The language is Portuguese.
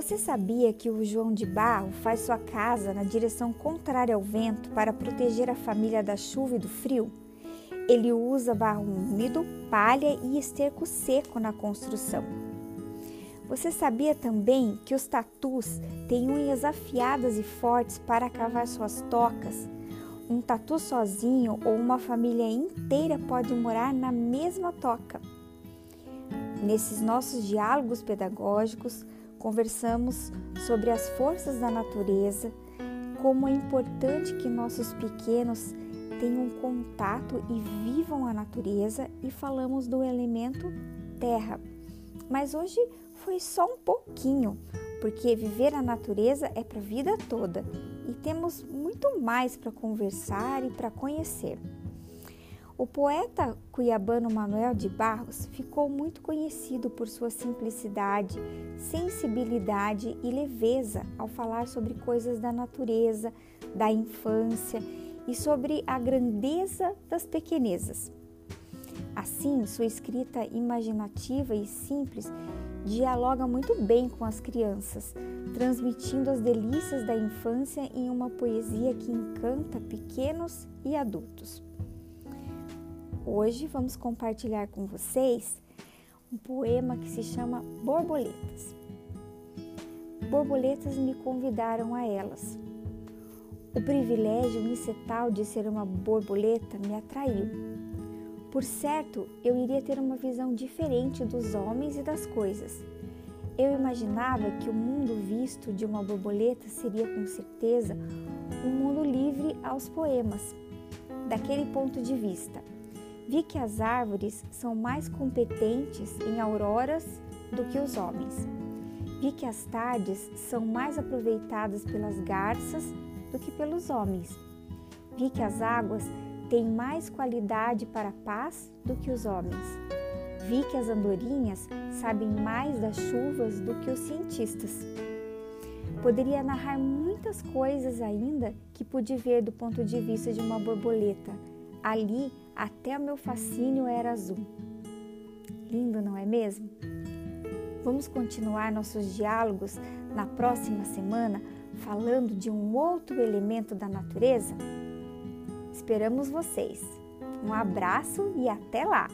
Você sabia que o João de Barro faz sua casa na direção contrária ao vento para proteger a família da chuva e do frio? Ele usa barro úmido, palha e esterco seco na construção. Você sabia também que os tatus têm unhas afiadas e fortes para cavar suas tocas? Um tatu sozinho ou uma família inteira pode morar na mesma toca. Nesses nossos diálogos pedagógicos, conversamos sobre as forças da natureza, como é importante que nossos pequenos tenham contato e vivam a natureza e falamos do elemento terra. Mas hoje foi só um pouquinho, porque viver a natureza é para a vida toda e temos muito mais para conversar e para conhecer. O poeta cuiabano Manuel de Barros ficou muito conhecido por sua simplicidade, sensibilidade e leveza ao falar sobre coisas da natureza, da infância e sobre a grandeza das pequenezas. Assim, sua escrita imaginativa e simples dialoga muito bem com as crianças, transmitindo as delícias da infância em uma poesia que encanta pequenos e adultos. Hoje vamos compartilhar com vocês um poema que se chama Borboletas. Borboletas me convidaram a elas. O privilégio incetal de ser uma borboleta me atraiu. Por certo, eu iria ter uma visão diferente dos homens e das coisas. Eu imaginava que o mundo visto de uma borboleta seria com certeza um mundo livre aos poemas. Daquele ponto de vista, vi que as árvores são mais competentes em auroras do que os homens. Vi que as tardes são mais aproveitadas pelas garças do que pelos homens. Vi que as águas têm mais qualidade para a paz do que os homens. Vi que as andorinhas sabem mais das chuvas do que os cientistas. Poderia narrar muitas coisas ainda que pude ver do ponto de vista de uma borboleta. Ali até o meu fascínio era azul. Lindo, não é mesmo? Vamos continuar nossos diálogos na próxima semana falando de um outro elemento da natureza? Esperamos vocês. Um abraço e até lá!